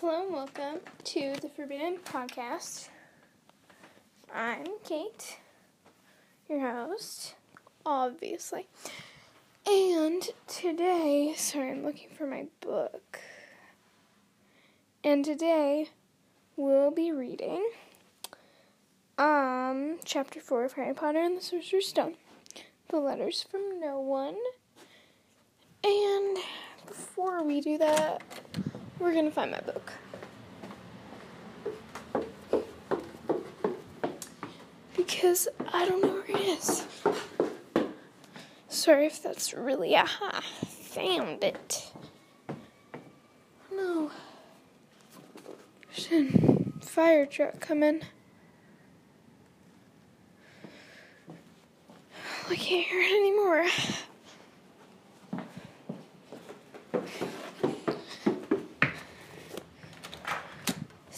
Hello and welcome to the Forbidden Podcast. I'm Kate, your host, obviously. And today, sorry, I'm looking for my book. And today, we'll be reading um chapter 4 of Harry Potter and the Sorcerer's Stone. The letters from no one. And before we do that, we're gonna find my book. Because I don't know where it is. Sorry if that's really aha. Found it. No. Should fire truck come in? I can't hear it anymore.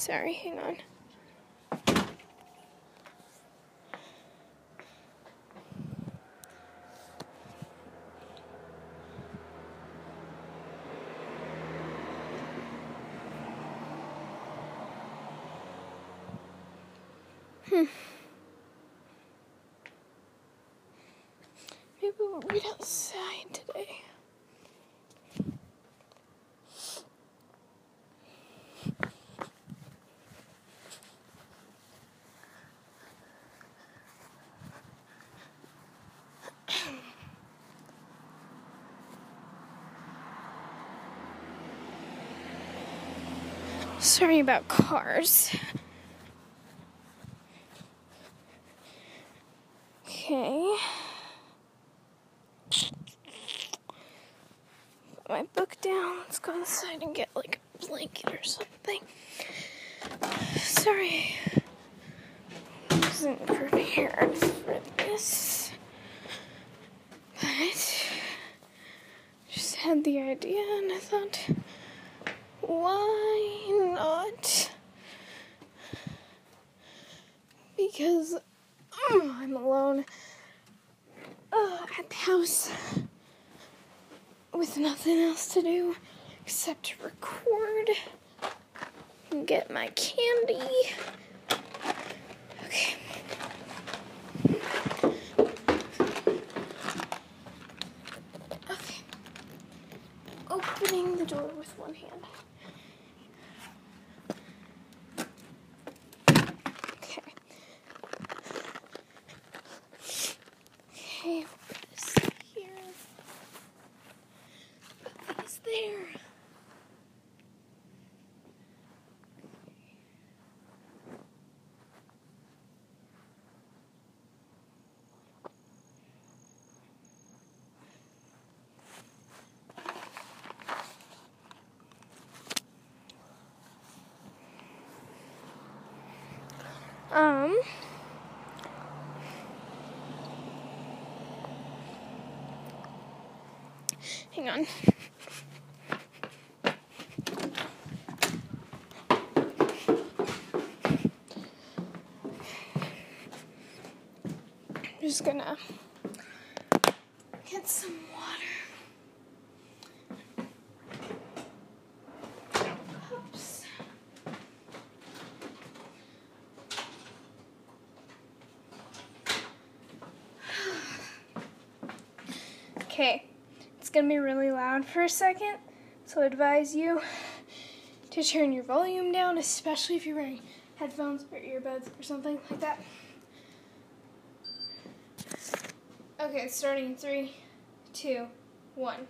Sorry, hang on. Hmm. Maybe we'll read outside today. Sorry about cars. Okay. Put my book down. Let's go inside and get like a blanket or something. Sorry. Wasn't prepared for this. But just had the idea and I thought why not? Because oh, I'm alone uh, at the house with nothing else to do except record and get my candy. Okay. Okay. Opening the door with one hand. Okay. Okay, put this here. Put these there. Um. Hang on. I'm just gonna get some water. Oops. Okay, it's gonna be really loud for a second, so I advise you to turn your volume down, especially if you're wearing headphones or earbuds or something like that. Okay, starting in three, two, one.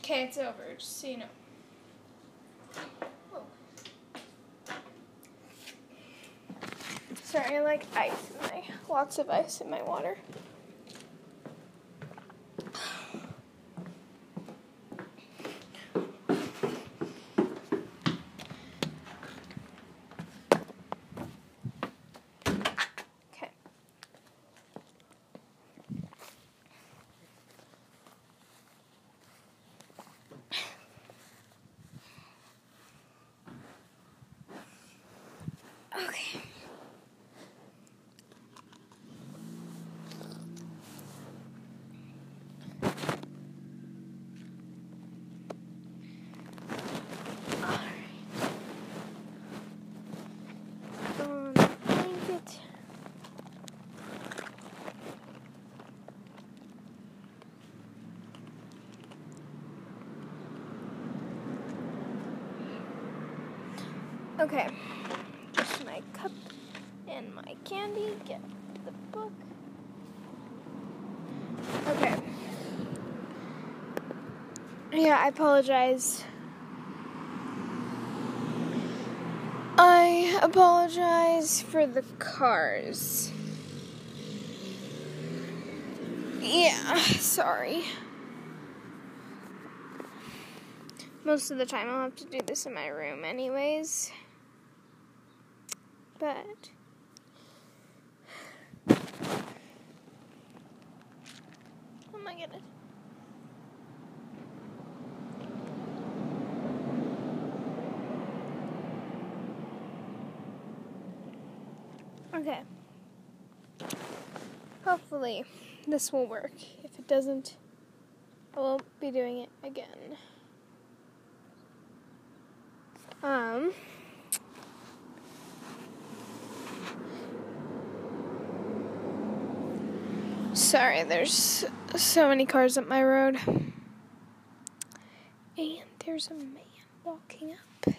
Okay, it's over, just so you know. Sorry, I like ice in my lots of ice in my water. Okay. Okay. Okay. Just my cup and my candy. Get the book. Okay. Yeah, I apologize. I apologize for the cars. Yeah, sorry. Most of the time I'll have to do this in my room anyways. But Oh my goodness. Okay. Hopefully this will work. If it doesn't, I won't be doing it again. Um, sorry, there's so many cars up my road. And there's a man walking up.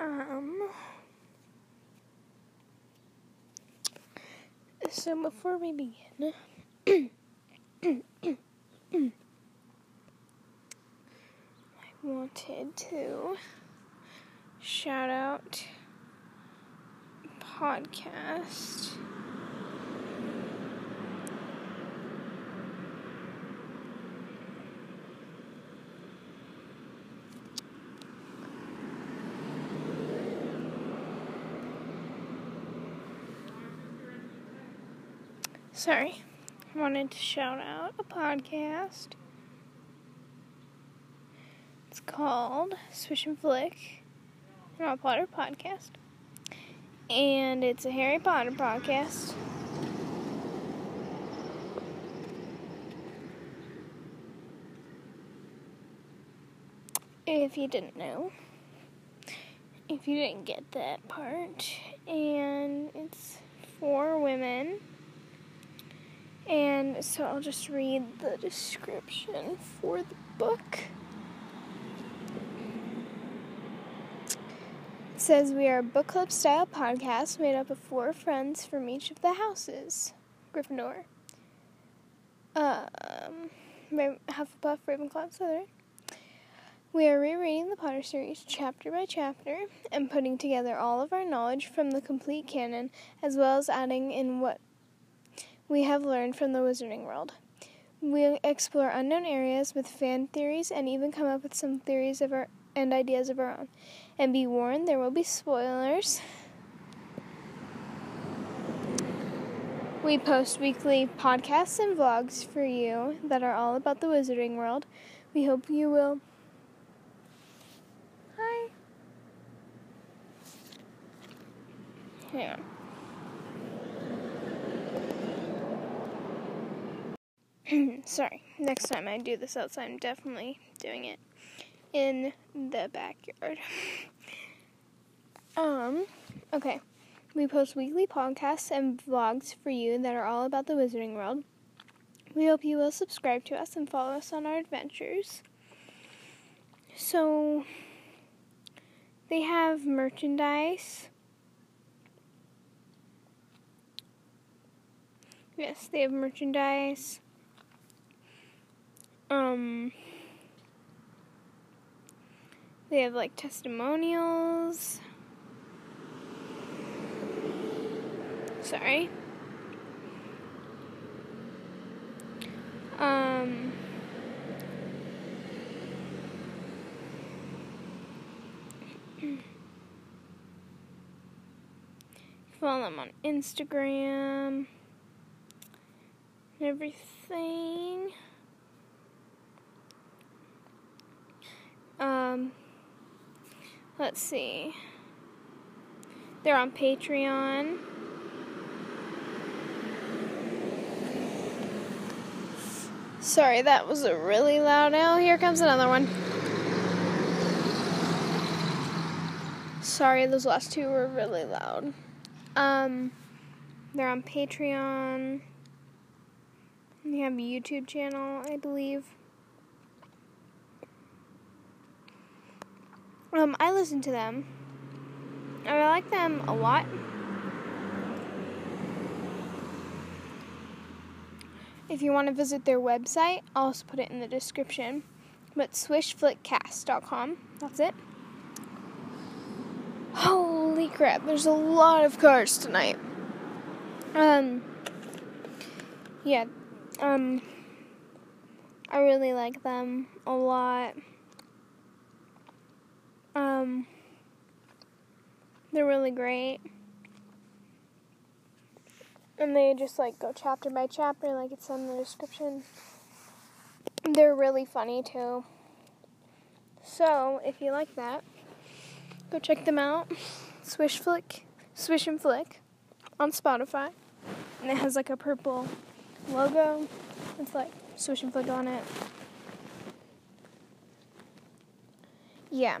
Um, so before we begin, I wanted to shout out podcast. Sorry. I wanted to shout out a podcast. It's called Swish and Flick, an Potter podcast. And it's a Harry Potter podcast. If you didn't know, if you didn't get that part, and it's for women. And so I'll just read the description for the book. It says we are a book club style podcast made up of four friends from each of the houses. Gryffindor. Um, Hufflepuff, Ravenclaw, Slytherin. We are rereading the Potter series chapter by chapter and putting together all of our knowledge from the complete canon, as well as adding in what we have learned from the wizarding world. We explore unknown areas with fan theories and even come up with some theories of our and ideas of our own. And be warned, there will be spoilers. We post weekly podcasts and vlogs for you that are all about the wizarding world. We hope you will. Hi. Yeah. Sorry, next time I do this outside, I'm definitely doing it in the backyard. um, okay. We post weekly podcasts and vlogs for you that are all about the wizarding world. We hope you will subscribe to us and follow us on our adventures. So, they have merchandise. Yes, they have merchandise. Um, they have like testimonials. Sorry. Um, follow them on Instagram and everything. Um, let's see. They're on Patreon. Sorry, that was a really loud L. Here comes another one. Sorry, those last two were really loud. Um, they're on Patreon. They have a YouTube channel, I believe. Um, I listen to them. I like them a lot. If you want to visit their website, I'll also put it in the description. But swishflickcast.com. That's it. Holy crap, there's a lot of cars tonight. Um yeah. Um I really like them a lot. Um they're really great and they just like go chapter by chapter, like it's in the description. They're really funny too. So if you like that, go check them out. Swish Flick, Swish and Flick, on Spotify, and it has like a purple logo. It's like Swish and Flick on it. Yeah.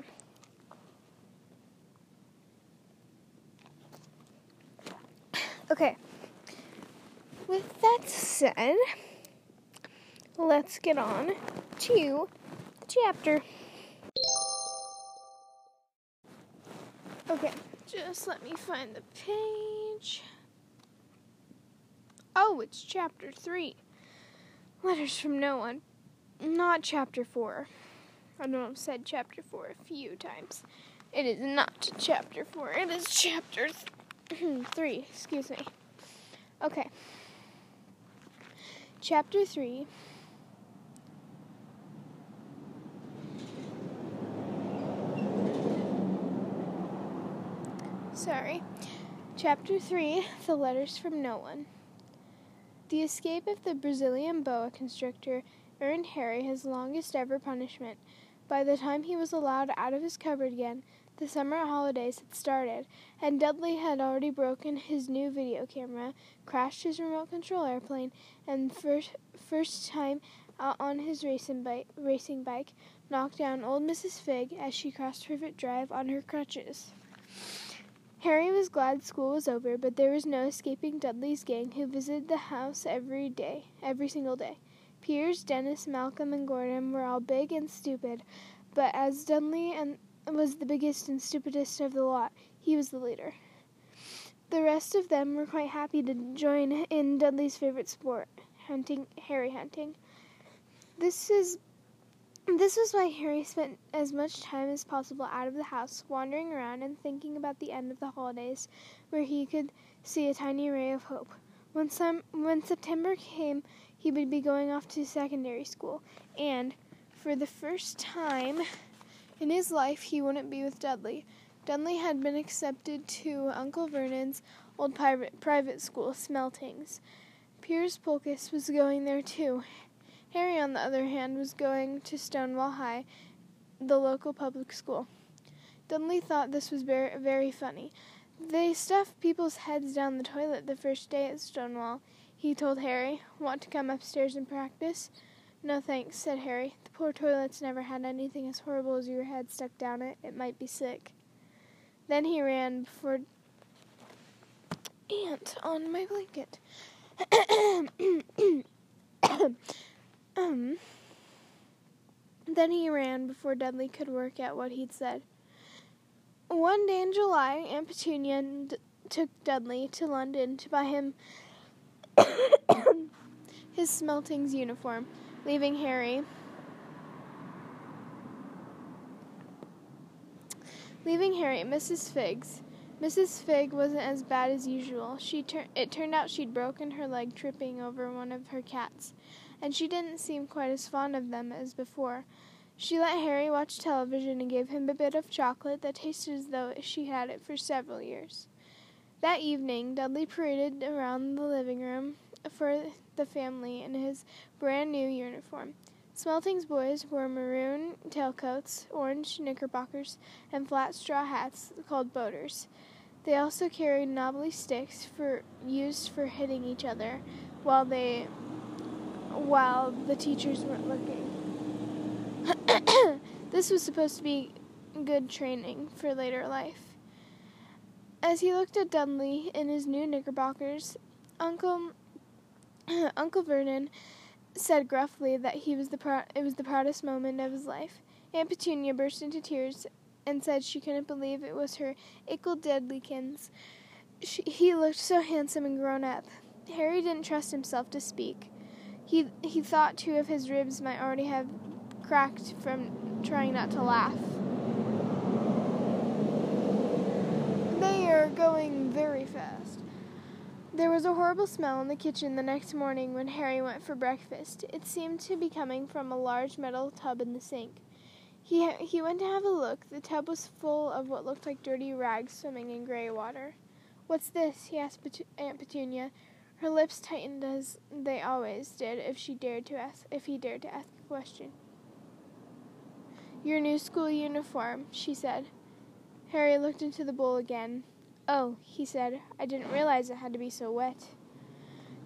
Okay. With that said, let's get on to the chapter. Okay, just let me find the page. Oh, it's chapter 3. Letters from No One. Not chapter 4. I know I've said chapter 4 a few times. It is not chapter 4, it is chapter th- 3. Excuse me. Okay. Chapter 3 Sorry. Chapter 3 The Letters from No One. The escape of the Brazilian boa constrictor earned Harry his longest ever punishment. By the time he was allowed out of his cupboard again, the summer holidays had started, and Dudley had already broken his new video camera, crashed his remote control airplane, and first first time out on his racing bike, racing bike, knocked down old Mrs. Figg as she crossed Privet Drive on her crutches. Harry was glad school was over, but there was no escaping Dudley's gang, who visited the house every day, every single day. Piers, Dennis, Malcolm, and Gordon were all big and stupid, but as Dudley and was the biggest and stupidest of the lot. He was the leader. The rest of them were quite happy to join in Dudley's favorite sport, hunting, Harry hunting. This is this was why Harry spent as much time as possible out of the house, wandering around and thinking about the end of the holidays, where he could see a tiny ray of hope. When some when September came, he would be going off to secondary school, and for the first time in his life, he wouldn't be with Dudley. Dudley had been accepted to Uncle Vernon's old private, private school, Smeltings. Piers Polkiss was going there too. Harry, on the other hand, was going to Stonewall High, the local public school. Dudley thought this was very, very funny. They stuffed people's heads down the toilet the first day at Stonewall. He told Harry, Want to come upstairs and practice? No thanks, said Harry. The poor toilet's never had anything as horrible as your head stuck down it. It might be sick. Then he ran before Ant on my blanket. um, then he ran before Dudley could work out what he'd said. One day in July, Aunt Petunia d- took Dudley to London to buy him his Smeltings uniform leaving Harry. Leaving Harry at Mrs. Figg's. Mrs. Figg wasn't as bad as usual. She tur- it turned out she'd broken her leg tripping over one of her cats, and she didn't seem quite as fond of them as before. She let Harry watch television and gave him a bit of chocolate that tasted as though she had it for several years. That evening, Dudley paraded around the living room for the family in his brand new uniform. Smelting's boys wore maroon tailcoats, orange knickerbockers, and flat straw hats called boaters. They also carried knobbly sticks for used for hitting each other while they while the teachers weren't looking. this was supposed to be good training for later life. As he looked at Dudley in his new knickerbockers, Uncle Uncle Vernon said gruffly that he was the it was the proudest moment of his life. Aunt Petunia burst into tears and said she couldn't believe it was her Ickle Dudleykins. She, he looked so handsome and grown up. Harry didn't trust himself to speak. He he thought two of his ribs might already have cracked from trying not to laugh. They are going very fast. There was a horrible smell in the kitchen the next morning when Harry went for breakfast. It seemed to be coming from a large metal tub in the sink. He, he went to have a look. The tub was full of what looked like dirty rags swimming in gray water. What's this? he asked Aunt Petunia. Her lips tightened as they always did if she dared to ask if he dared to ask a question. Your new school uniform, she said. Harry looked into the bowl again. Oh, he said, I didn't realize it had to be so wet.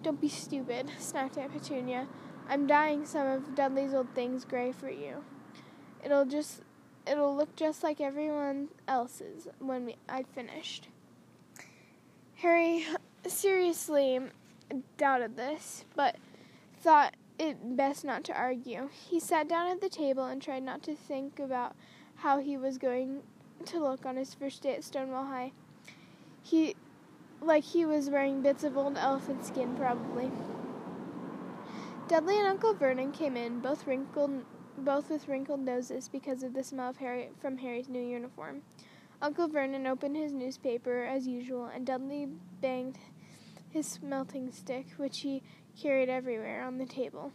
Don't be stupid, snapped Aunt Petunia. I'm dyeing some of Dudley's old things gray for you. It'll just it'll look just like everyone else's when we, I've finished. Harry seriously doubted this, but thought it best not to argue. He sat down at the table and tried not to think about how he was going to look on his first day at Stonewall High. He, like he was wearing bits of old elephant skin, probably. Dudley and Uncle Vernon came in, both wrinkled, both with wrinkled noses because of the smell of Harry from Harry's new uniform. Uncle Vernon opened his newspaper as usual, and Dudley banged his smelting stick, which he carried everywhere, on the table.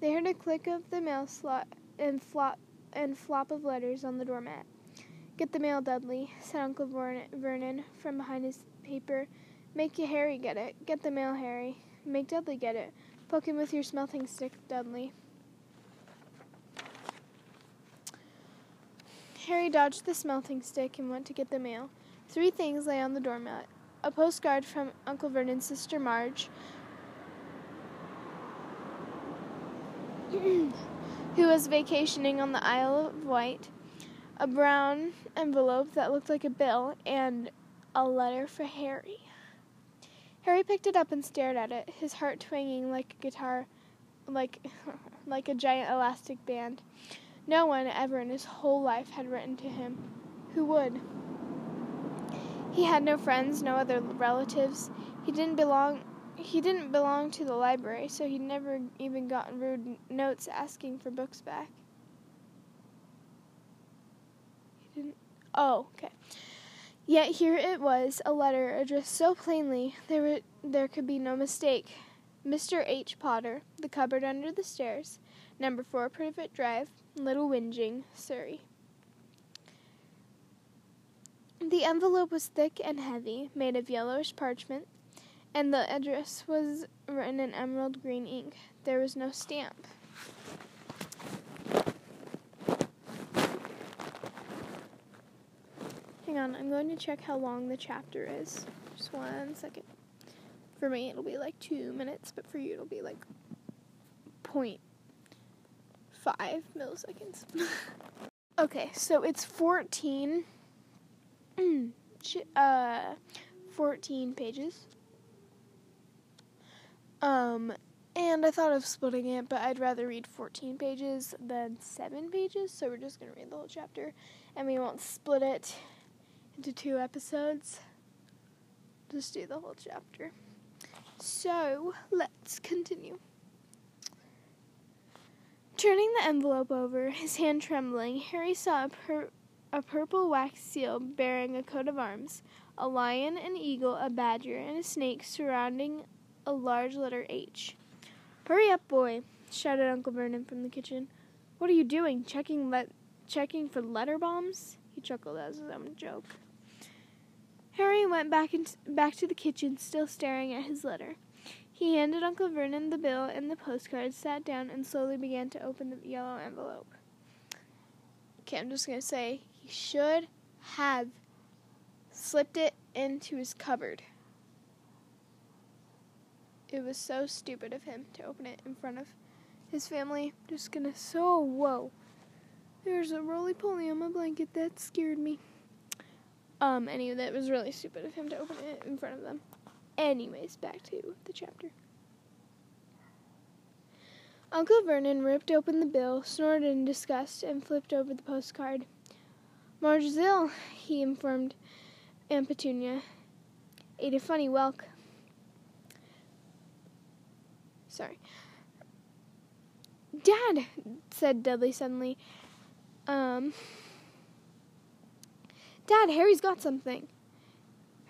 They heard a click of the mail slot and flop and flop of letters on the doormat. Get the mail, Dudley, said Uncle Vernon from behind his paper. Make Harry get it. Get the mail, Harry. Make Dudley get it. Poke him with your smelting stick, Dudley. Harry dodged the smelting stick and went to get the mail. Three things lay on the doormat a postcard from Uncle Vernon's sister Marge, who was vacationing on the Isle of Wight, a brown envelope that looked like a bill, and a letter for Harry. Harry picked it up and stared at it, his heart twanging like a guitar, like, like a giant elastic band. No one ever in his whole life had written to him. Who would? He had no friends, no other relatives. He didn't belong he didn't belong to the library, so he'd never even gotten rude notes asking for books back. Oh, okay. Yet here it was, a letter addressed so plainly there were, there could be no mistake. Mr. H. Potter, the cupboard under the stairs, number 4 Privet Drive, Little Whinging, Surrey. The envelope was thick and heavy, made of yellowish parchment, and the address was written in emerald green ink. There was no stamp. Hang on, I'm going to check how long the chapter is. Just one second. For me, it'll be like two minutes, but for you, it'll be like point five milliseconds. okay, so it's 14. uh, 14 pages. Um, and I thought of splitting it, but I'd rather read 14 pages than 7 pages, so we're just to read the whole chapter, and we won't split it into two episodes. Just do the whole chapter. So, let's continue. Turning the envelope over, his hand trembling, Harry saw a, pur- a purple wax seal bearing a coat of arms, a lion, an eagle, a badger, and a snake surrounding a large letter H. Hurry up, boy, shouted Uncle Vernon from the kitchen. What are you doing? Checking le- checking for letter bombs? He chuckled as his own joke. Harry went back, in, back to the kitchen, still staring at his letter. He handed Uncle Vernon the bill and the postcard, sat down, and slowly began to open the yellow envelope. Okay, I'm just to say he should have slipped it into his cupboard. It was so stupid of him to open it in front of his family. Just gonna so whoa. There's a roly poly on my blanket that scared me. Um, anyway, that was really stupid of him to open it in front of them. Anyways, back to the chapter. Uncle Vernon ripped open the bill, snorted in disgust, and flipped over the postcard. Marge he informed Aunt Petunia. Ate a funny whelk. Sorry. Dad, said Dudley suddenly. Um. Dad, Harry's got something.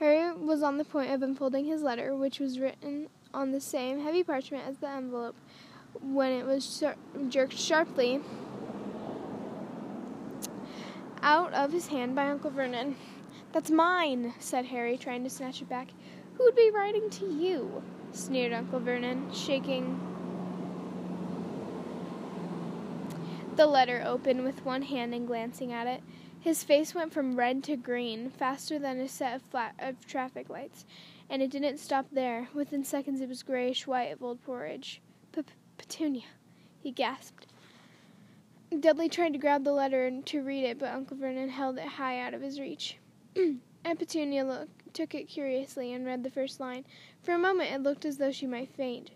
Harry was on the point of unfolding his letter, which was written on the same heavy parchment as the envelope, when it was jerked sharply out of his hand by Uncle Vernon. That's mine, said Harry, trying to snatch it back. Who would be writing to you? sneered Uncle Vernon, shaking the letter open with one hand and glancing at it. His face went from red to green faster than a set of, flat, of traffic lights, and it didn't stop there. Within seconds, it was grayish white of old porridge. Petunia, he gasped. Dudley tried to grab the letter and to read it, but Uncle Vernon held it high out of his reach. Aunt Petunia looked, took it curiously and read the first line. For a moment, it looked as though she might faint.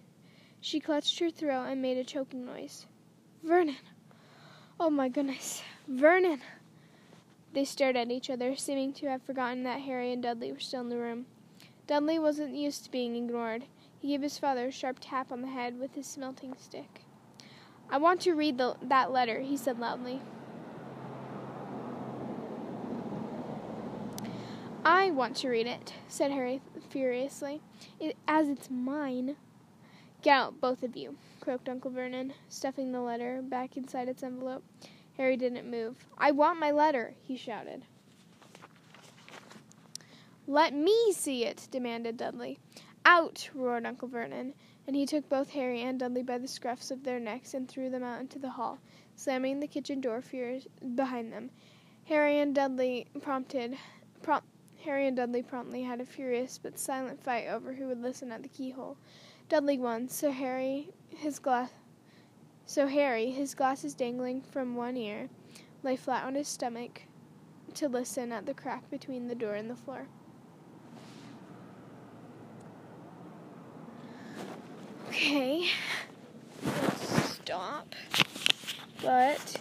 She clutched her throat and made a choking noise. Vernon! Oh my goodness! Vernon! They stared at each other, seeming to have forgotten that Harry and Dudley were still in the room. Dudley wasn't used to being ignored. He gave his father a sharp tap on the head with his smelting stick. I want to read the, that letter, he said loudly. I want to read it, said Harry furiously, it, as it's mine. Get out, both of you, croaked Uncle Vernon, stuffing the letter back inside its envelope. Harry didn't move. I want my letter, he shouted. Let me see it, demanded Dudley. Out, roared Uncle Vernon, and he took both Harry and Dudley by the scruffs of their necks and threw them out into the hall, slamming the kitchen door behind them. Harry and Dudley prompted, prompt, Harry and Dudley promptly had a furious but silent fight over who would listen at the keyhole. Dudley won, so Harry, his glass, so Harry, his glasses dangling from one ear, lay flat on his stomach to listen at the crack between the door and the floor. Okay, stop. But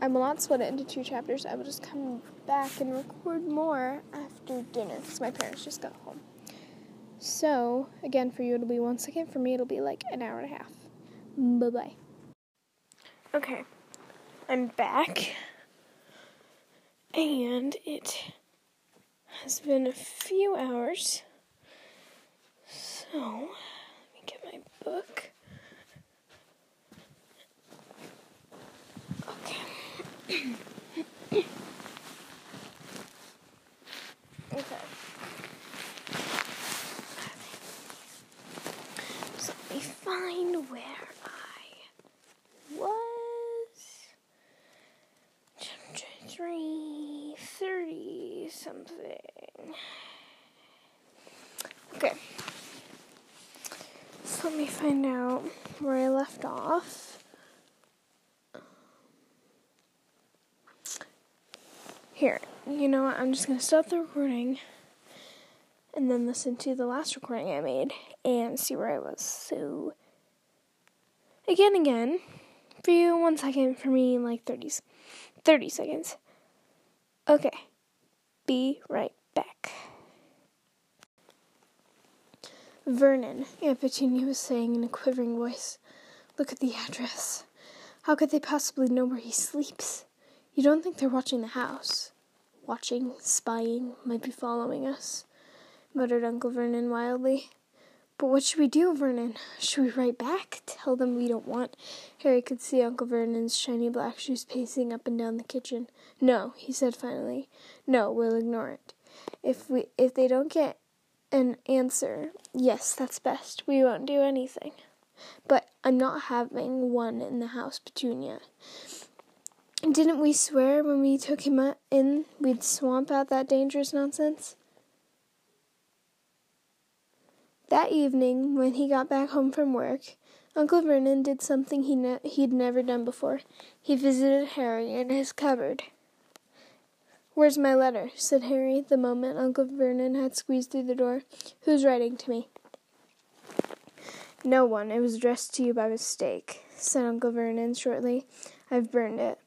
I will not split it into two chapters. I will just come back and record more after dinner because my parents just got home. So, again, for you it'll be one second. For me, it'll be like an hour and a half. Bye bye. Okay, I'm back. And it has been a few hours. So let me get my book. Okay. okay. So let me find where I was. 3, 30 something. Okay let me find out where I left off. Here, you know what? I'm just to stop the recording and then listen to the last recording I made and see where I was. So, again, again, for you, one second, for me, like 30s. 30 seconds. Okay, be right back. Vernon, Aunt Petunia was saying in a quivering voice. Look at the address. How could they possibly know where he sleeps? You don't think they're watching the house? Watching, spying, might be following us, muttered Uncle Vernon wildly. But what should we do, Vernon? Should we write back? Tell them we don't want. Harry could see Uncle Vernon's shiny black shoes pacing up and down the kitchen. No, he said finally. No, we'll ignore it. If we if they don't get an answer, yes, that's best. We won't do anything. But I'm not having one in the house, Petunia. Didn't we swear when we took him in we'd swamp out that dangerous nonsense? That evening, when he got back home from work, Uncle Vernon did something he ne- he'd never done before. He visited Harry in his cupboard. Where's my letter? said Harry, the moment Uncle Vernon had squeezed through the door. Who's writing to me? No one. It was addressed to you by mistake, said Uncle Vernon shortly. I've burned it.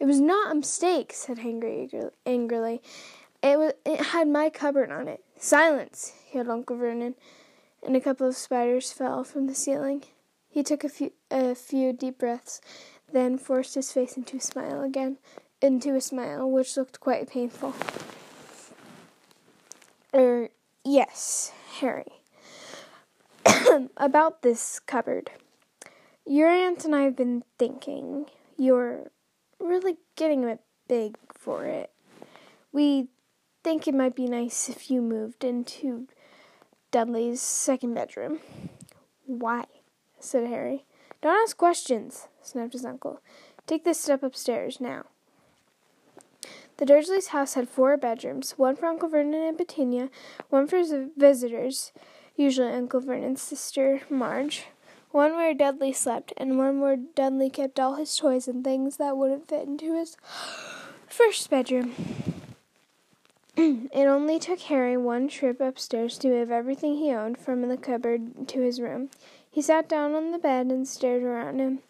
It was not a mistake, said Henry angrily. It was. It had my cupboard on it. Silence! yelled Uncle Vernon, and a couple of spiders fell from the ceiling. He took a few a few deep breaths, then forced his face into a smile again, into a smile which looked quite painful. Er, yes, Harry. About this cupboard. Your aunt and I have been thinking. You're really getting a bit big for it. We think it might be nice if you moved into Dudley's second bedroom. Why? said Harry. Don't ask questions, snapped his uncle. Take this step upstairs now. The Dursleys' house had four bedrooms, one for Uncle Vernon and Petunia, one for visitors, usually Uncle Vernon's sister Marge, one where Dudley slept, and one where Dudley kept all his toys and things that wouldn't fit into his first bedroom. it only took Harry one trip upstairs to move everything he owned from the cupboard to his room. He sat down on the bed and stared around him.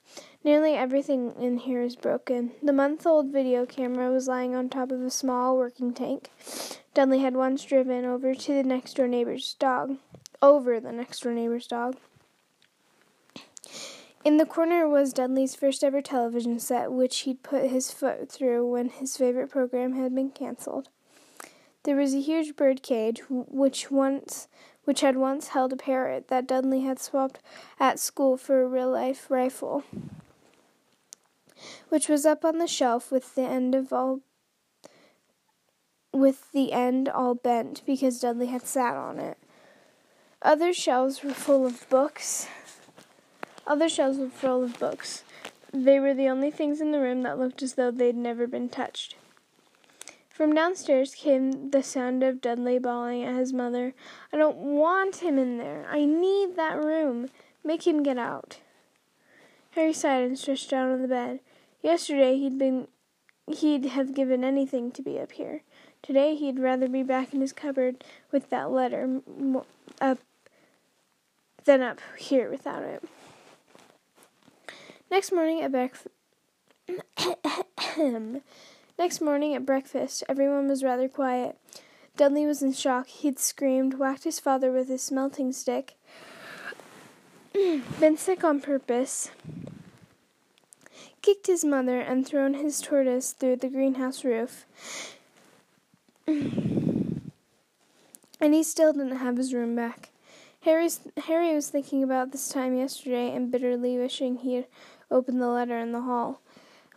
Nearly everything in here is broken. The month old video camera was lying on top of a small working tank. Dudley had once driven over to the next door neighbor's dog. Over the next door neighbor's dog. In the corner was Dudley's first ever television set, which he'd put his foot through when his favorite program had been cancelled. There was a huge bird cage, which once which had once held a parrot that Dudley had swapped at school for a real life rifle which was up on the shelf with the end of all with the end all bent because Dudley had sat on it. Other shelves were full of books. Other shelves were full of books. They were the only things in the room that looked as though they'd never been touched. From downstairs came the sound of Dudley bawling at his mother. I don't want him in there. I need that room. Make him get out. Harry sighed and stretched out on the bed. Yesterday he'd been he'd have given anything to be up here. Today he'd rather be back in his cupboard with that letter up than up here without it. Next morning at breakfast Next morning at breakfast, everyone was rather quiet. Dudley was in shock. He'd screamed, whacked his father with his smelting stick, been sick on purpose, kicked his mother, and thrown his tortoise through the greenhouse roof. and he still didn't have his room back. Harry's, Harry was thinking about this time yesterday and bitterly wishing he had opened the letter in the hall.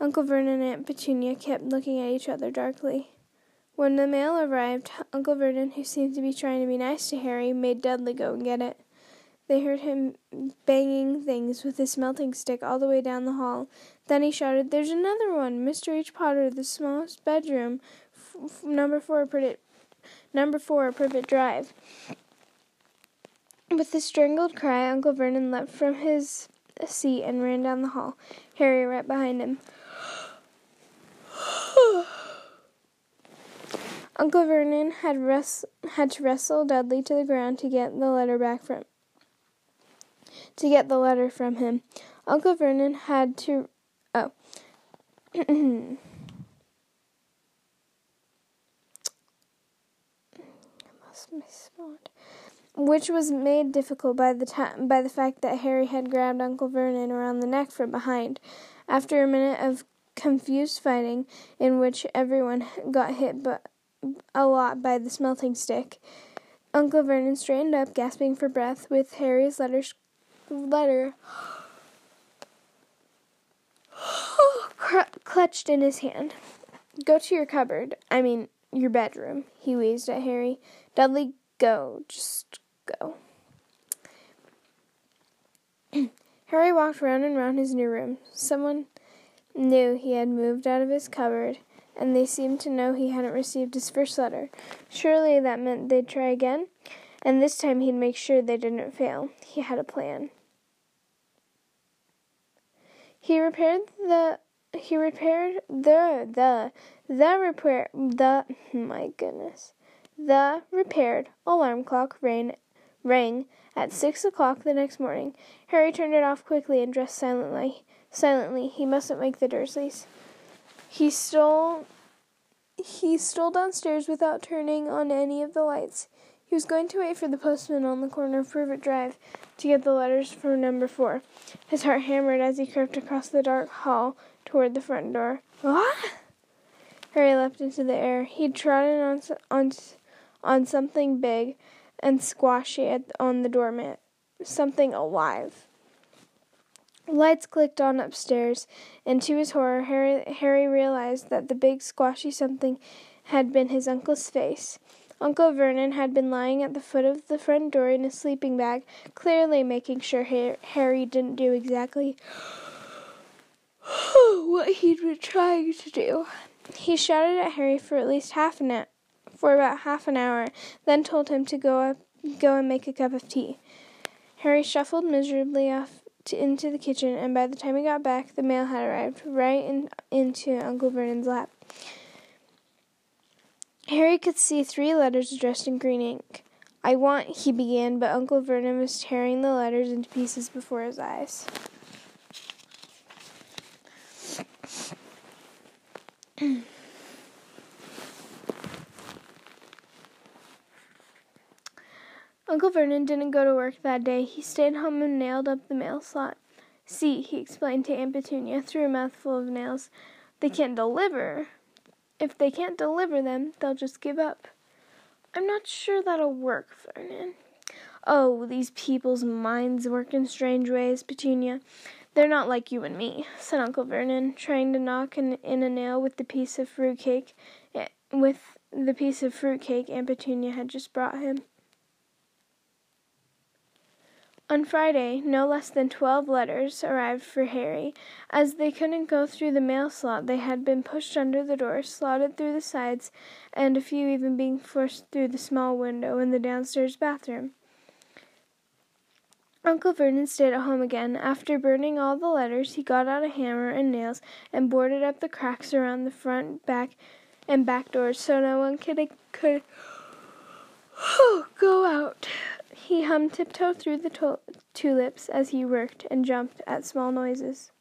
Uncle Vernon and Aunt Petunia kept looking at each other darkly. When the mail arrived, Uncle Vernon, who seemed to be trying to be nice to Harry, made Dudley go and get it. They heard him banging things with his smelting stick all the way down the hall. Then he shouted, There's another one! Mr. H. Potter, the smallest bedroom, f- number four, Privet, number four, Privet Drive. With a strangled cry, Uncle Vernon leapt from his seat and ran down the hall, Harry right behind him. Uncle Vernon had, res- had to wrestle Dudley to the ground to get the letter back from to get the letter from him. Uncle Vernon had to. Oh. Which was made difficult by the by the fact that Harry had grabbed Uncle Vernon around the neck from behind. After a minute of confused fighting, in which everyone got hit but a lot by the smelting stick, Uncle Vernon straightened up, gasping for breath, with Harry's letter letter clutched in his hand. Go to your cupboard. I mean, your bedroom, he wheezed at Harry. Dudley, go. Just go. Harry walked round and round his new room. Someone knew he had moved out of his cupboard, and they seemed to know he hadn't received his first letter. Surely that meant they'd try again, and this time he'd make sure they didn't fail. He had a plan. He repaired the he repaired the the the repair the my goodness the repaired alarm clock rang rang at six o'clock the next morning. Harry turned it off quickly and dressed silently. Silently, he mustn't wake the Dursleys. He stole he stole downstairs without turning on any of the lights. He was going to wait for the postman on the corner of Privet Drive to get the letters for number four. His heart hammered as he crept across the dark hall toward the front door. What? Harry leapt into the air. He'd trodden on, on, on something big and squashy at, on the doormat. Something alive. Lights clicked on upstairs, and to his horror, Harry, Harry realized that the big squashy something had been his uncle's face. Uncle Vernon had been lying at the foot of the front door in a sleeping bag, clearly making sure Harry didn't do exactly what he'd been trying to do. He shouted at Harry for at least half an hour, for about half an hour, then told him to go up, go and make a cup of tea. Harry shuffled miserably off to, into the kitchen, and by the time he got back, the mail had arrived right in, into Uncle Vernon's lap. Harry could see three letters addressed in green ink. I want, he began, but Uncle Vernon was tearing the letters into pieces before his eyes. Uncle Vernon didn't go to work that day. He stayed home and nailed up the mail slot. See, he explained to Aunt Petunia through a mouthful of nails, they can't deliver. If they can't deliver them, they'll just give up. I'm not sure that'll work, Vernon. Oh, these people's minds work in strange ways, Petunia. They're not like you and me, said Uncle Vernon, trying to knock in, in a nail with the piece of fruit cake, eh, with the piece of fruit cake Aunt Petunia had just brought him. On Friday, no less than twelve letters arrived for Harry. As they couldn't go through the mail slot, they had been pushed under the door, slotted through the sides, and a few even being forced through the small window in the downstairs bathroom. Uncle Vernon stayed at home again. After burning all the letters, he got out a hammer and nails and boarded up the cracks around the front, back, and back doors so no one could could go out. He hummed tiptoe through the to- tulips as he worked and jumped at small noises.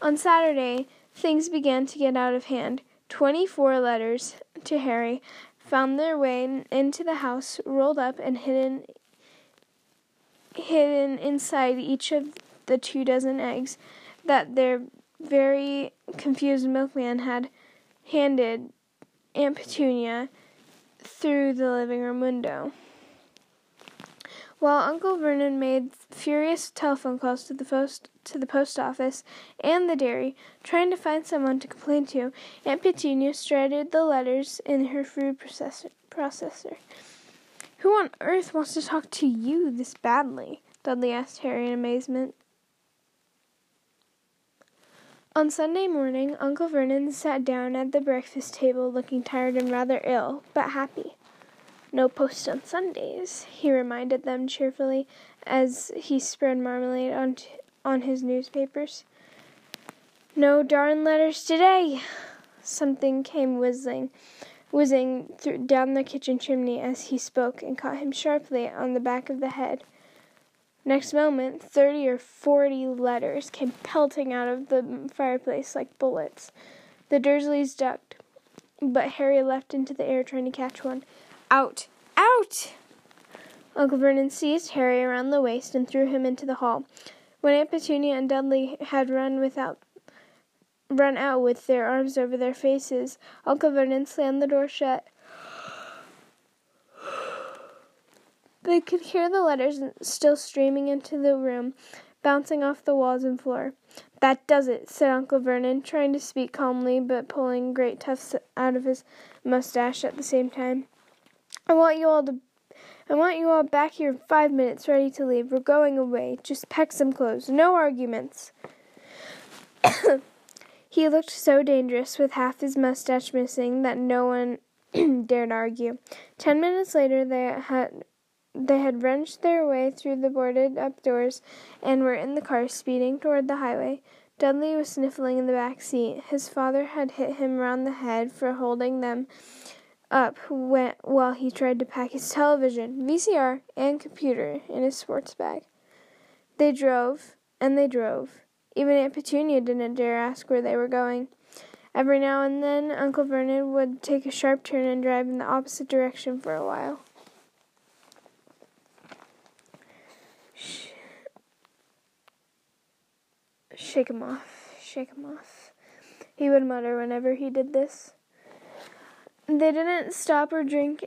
On Saturday, things began to get out of hand. Twenty four letters to Harry found their way into the house, rolled up and hidden hidden inside each of the two dozen eggs that their very confused milkman had handed Aunt Petunia through the living room window. While Uncle Vernon made furious telephone calls to the post to the post office and the dairy, trying to find someone to complain to, Aunt Petunia shredded the letters in her food processor. processor. Who on earth wants to talk to you this badly? Dudley asked Harry in amazement. On Sunday morning, Uncle Vernon sat down at the breakfast table looking tired and rather ill, but happy. No post on Sundays, he reminded them cheerfully as he spread marmalade on, t- on his newspapers. No darn letters today. Something came whizzing, whizzing down the kitchen chimney as he spoke and caught him sharply on the back of the head. Next moment, thirty or forty letters came pelting out of the fireplace like bullets. The Dursleys ducked, but Harry leapt into the air trying to catch one. Out! Out! Uncle Vernon seized Harry around the waist and threw him into the hall. When Aunt Petunia and Dudley had run without run out with their arms over their faces, Uncle Vernon slammed the door shut. They could hear the letters still streaming into the room, bouncing off the walls and floor. That does it, said Uncle Vernon, trying to speak calmly but pulling great tufts out of his mustache at the same time. I want you all to I want you all back here in five minutes, ready to leave. We're going away. Just pack some clothes. No arguments. he looked so dangerous with half his mustache missing that no one dared argue. Ten minutes later, they had they had wrenched their way through the boarded up doors and were in the car speeding toward the highway. Dudley was sniffling in the back seat. His father had hit him round the head for holding them up while he tried to pack his television, VCR, and computer in his sports bag. They drove and they drove, Even Aunt Petunia didn't dare ask where they were going. Every now and then, Uncle Vernon would take a sharp turn and drive in the opposite direction for a while. Shake him off, shake him off, he would mutter whenever he did this. They didn't stop or drink.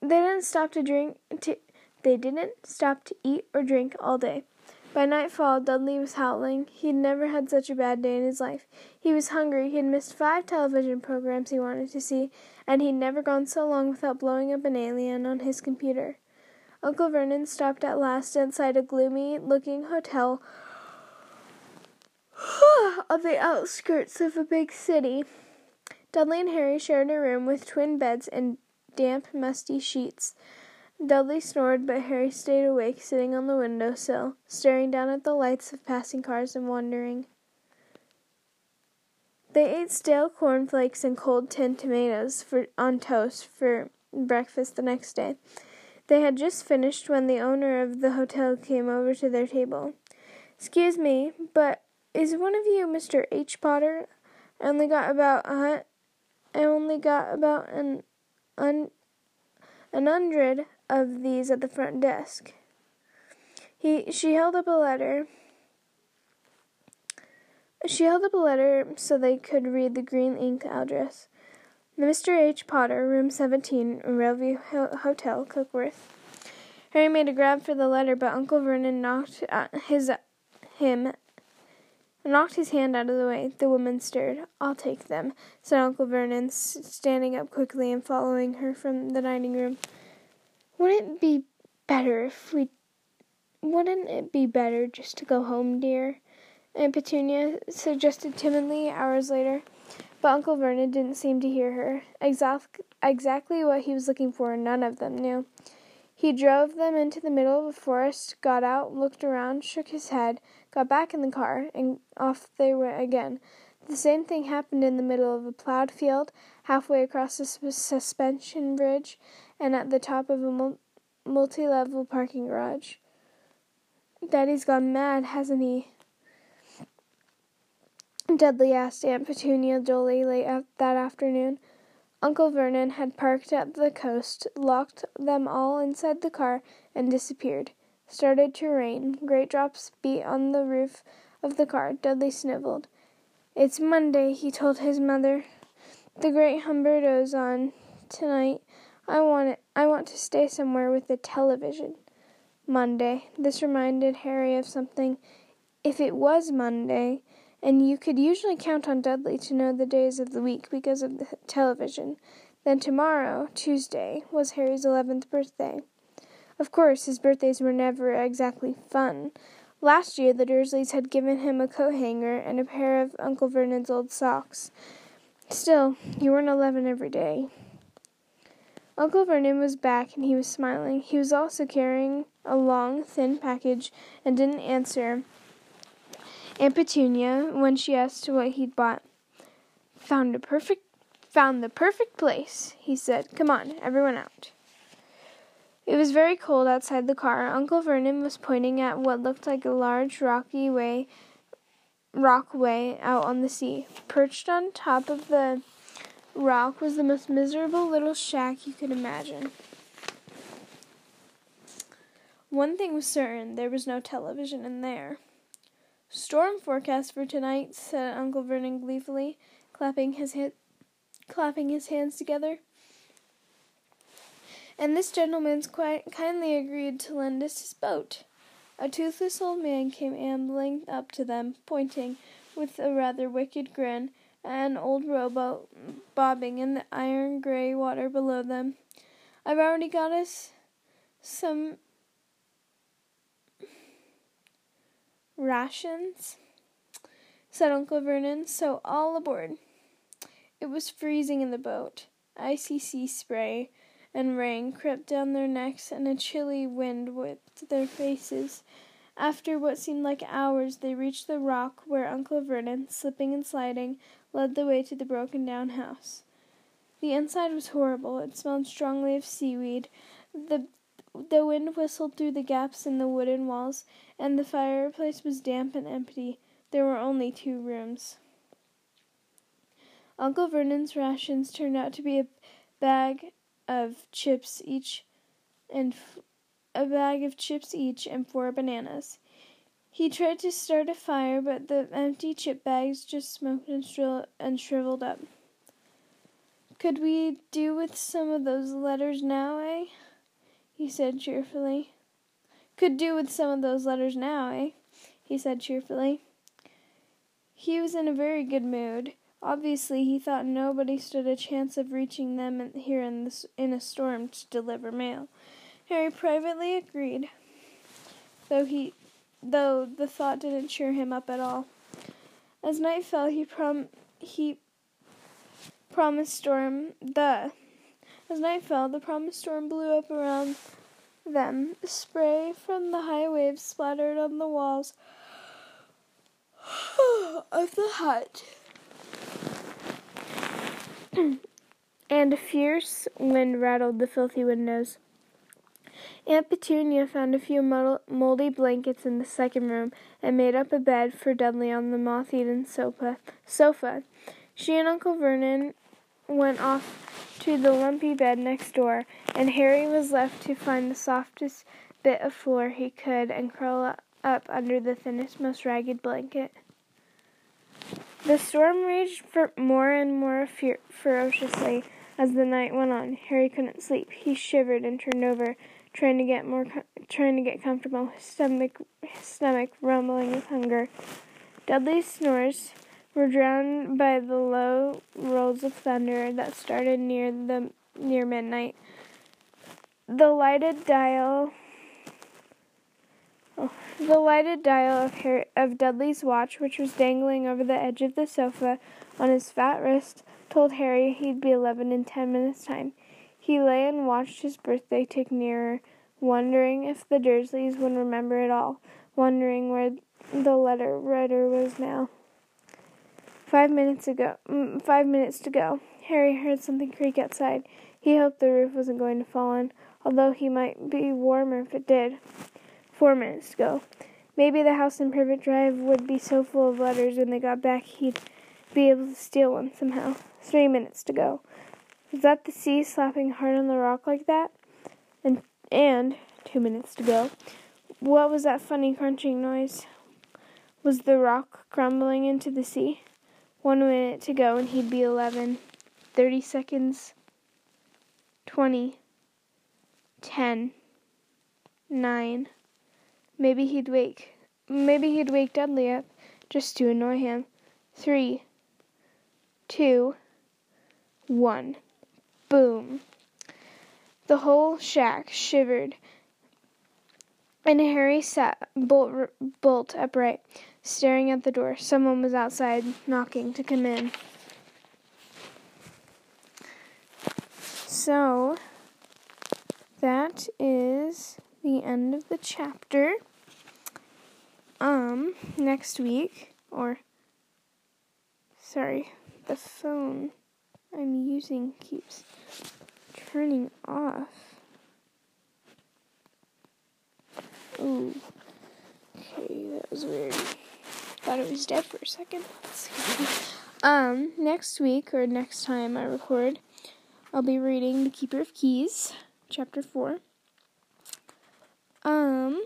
They didn't stop to drink. To, they didn't stop to eat or drink all day. By nightfall, Dudley was howling. He'd never had such a bad day in his life. He was hungry. He'd missed five television programs he wanted to see, and he'd never gone so long without blowing up an alien on his computer. Uncle Vernon stopped at last outside a gloomy looking hotel on the outskirts of a big city. Dudley and Harry shared a room with twin beds and damp, musty sheets. Dudley snored, but Harry stayed awake, sitting on the window sill, staring down at the lights of passing cars and wondering. They ate stale cornflakes and cold tinned tomatoes for, on toast for breakfast the next day. They had just finished when the owner of the hotel came over to their table. Excuse me, but is one of you Mr. H. Potter? I only got about a, I only got about an un, an hundred of these at the front desk. He she held up a letter. She held up a letter so they could read the green ink address. Mr. H. Potter, room 17, Railview Hotel, Cokeworth. Harry made a grab for the letter, but Uncle Vernon knocked his him knocked his hand out of the way. The woman stirred. I'll take them, said Uncle Vernon, standing up quickly and following her from the dining room. Wouldn't it be better if we. Wouldn't it be better just to go home, dear? Aunt Petunia suggested timidly hours later, but Uncle Vernon didn't seem to hear her. Exactly what he was looking for, none of them knew. He drove them into the middle of a forest, got out, looked around, shook his head, got back in the car, and off they went again. The same thing happened in the middle of a plowed field, halfway across a suspension bridge, and at the top of a multi level parking garage. Daddy's gone mad, hasn't he? Dudley asked Aunt Petunia dully late that afternoon. Uncle Vernon had parked at the coast, locked them all inside the car, and disappeared. Started to rain. Great drops beat on the roof of the car. Dudley sniveled. It's Monday, he told his mother. The great Humberto's on tonight. I want it. I want to stay somewhere with the television. Monday. This reminded Harry of something. If it was Monday, and you could usually count on Dudley to know the days of the week because of the television, then tomorrow, Tuesday, was Harry's eleventh birthday. Of course, his birthdays were never exactly fun. Last year, the Dursleys had given him a coat hanger and a pair of Uncle Vernon's old socks. Still, you weren't eleven every day. Uncle Vernon was back and he was smiling. He was also carrying a long, thin package and didn't answer Aunt Petunia when she asked what he'd bought. Found a perfect found the perfect place, he said. Come on, everyone out. It was very cold outside the car. Uncle Vernon was pointing at what looked like a large rocky way rockway out on the sea. Perched on top of the rock was the most miserable little shack you could imagine. One thing was certain there was no television in there. Storm forecast for tonight, said Uncle Vernon gleefully, clapping his ha- clapping his hands together. And this gentleman's quite kindly agreed to lend us his boat. A toothless old man came ambling up to them, pointing, with a rather wicked grin, at an old rowboat bobbing in the iron gray water below them. I've already got us some rations, said Uncle Vernon, so all aboard. It was freezing in the boat. Icy sea spray and rain crept down their necks, and a chilly wind whipped their faces. After what seemed like hours, they reached the rock where Uncle Vernon, slipping and sliding, led the way to the broken down house. The inside was horrible. It smelled strongly of seaweed. The the wind whistled through the gaps in the wooden walls, and the fireplace was damp and empty. There were only two rooms. Uncle Vernon's rations turned out to be a bag of chips each and f- a bag of chips each and four bananas. He tried to start a fire, but the empty chip bags just smoked and, and shriveled up. Could we do with some of those letters now, eh? he said cheerfully. Could do with some of those letters now, eh? he said cheerfully. He was in a very good mood. Obviously, he thought nobody stood a chance of reaching them here in, this, in a storm to deliver mail. Harry privately agreed, though he, though the thought didn't cheer him up at all. As night fell, he prom he promised storm the as night fell, the promised storm blew up around them. Spray from the high waves splattered on the walls of the hut. and a fierce wind rattled the filthy windows. Aunt Petunia found a few moldy blankets in the second room and made up a bed for Dudley on the moth-eaten sofa. sofa. She and Uncle Vernon went off to the lumpy bed next door, and Harry was left to find the softest bit of floor he could and curl up under the thinnest, most ragged blanket. The storm raged more and more ferociously as the night went on. Harry couldn't sleep. He shivered and turned over, trying to get more, trying to get comfortable. His stomach, his stomach rumbling with hunger. Dudley's snores were drowned by the low rolls of thunder that started near the near midnight. The lighted dial Oh, the lighted dial of, Harry, of Dudley's watch, which was dangling over the edge of the sofa on his fat wrist, told Harry he'd be eleven in ten minutes' time. He lay and watched his birthday tick nearer, wondering if the Dursleys would remember it all, wondering where the letter writer was now. Five minutes ago, mm, five minutes to go. Harry heard something creak outside. He hoped the roof wasn't going to fall in, although he might be warmer if it did four minutes to go. Maybe the house in Privet Drive would be so full of letters when they got back he'd be able to steal one somehow. Three minutes to go. Was that the sea slapping hard on the rock like that? And and two minutes to go. What was that funny crunching noise? Was the rock crumbling into the sea? One minute to go and he'd be eleven. Thirty seconds. Twenty. Ten. Nine. Maybe he'd wake. Maybe he'd wake Dudley up just to annoy him. Three, two, one. Boom. The whole shack shivered, and Harry sat bolt, bolt upright, staring at the door. Someone was outside, knocking to come in. So, that is the end of the chapter. Um, next week, or sorry, the phone I'm using keeps turning off. Ooh, okay, that was weird. Thought it was dead for a second. um, next week or next time I record, I'll be reading The Keeper of Keys, chapter 4. Um.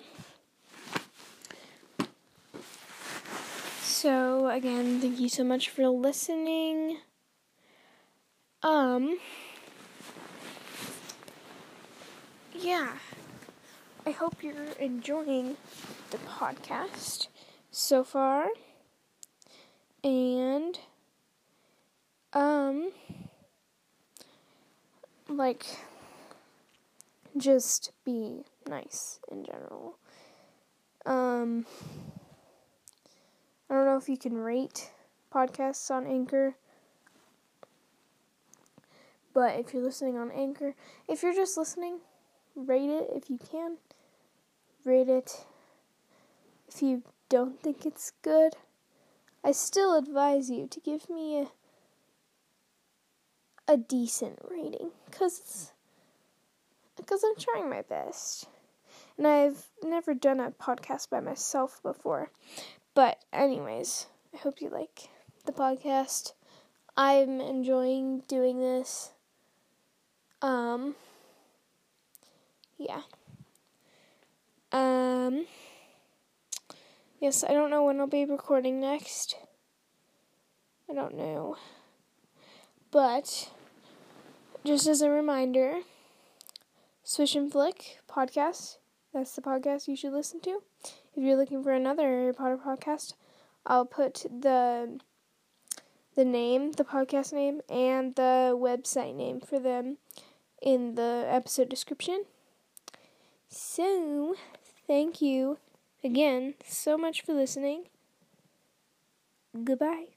So again, thank you so much for listening. Um. Yeah. I hope you're enjoying the podcast so far. And um like just be nice in general. Um, I don't know if you can rate podcasts on Anchor, but if you're listening on Anchor, if you're just listening, rate it if you can. Rate it if you don't think it's good. I still advise you to give me a a decent rating cuz because I'm trying my best. And I've never done a podcast by myself before. But, anyways, I hope you like the podcast. I'm enjoying doing this. Um, yeah. Um, yes, I don't know when I'll be recording next. I don't know. But, just as a reminder, Swish and Flick podcast, that's the podcast you should listen to. If you're looking for another Harry Potter podcast, I'll put the the name, the podcast name, and the website name for them in the episode description. So, thank you again so much for listening. Goodbye.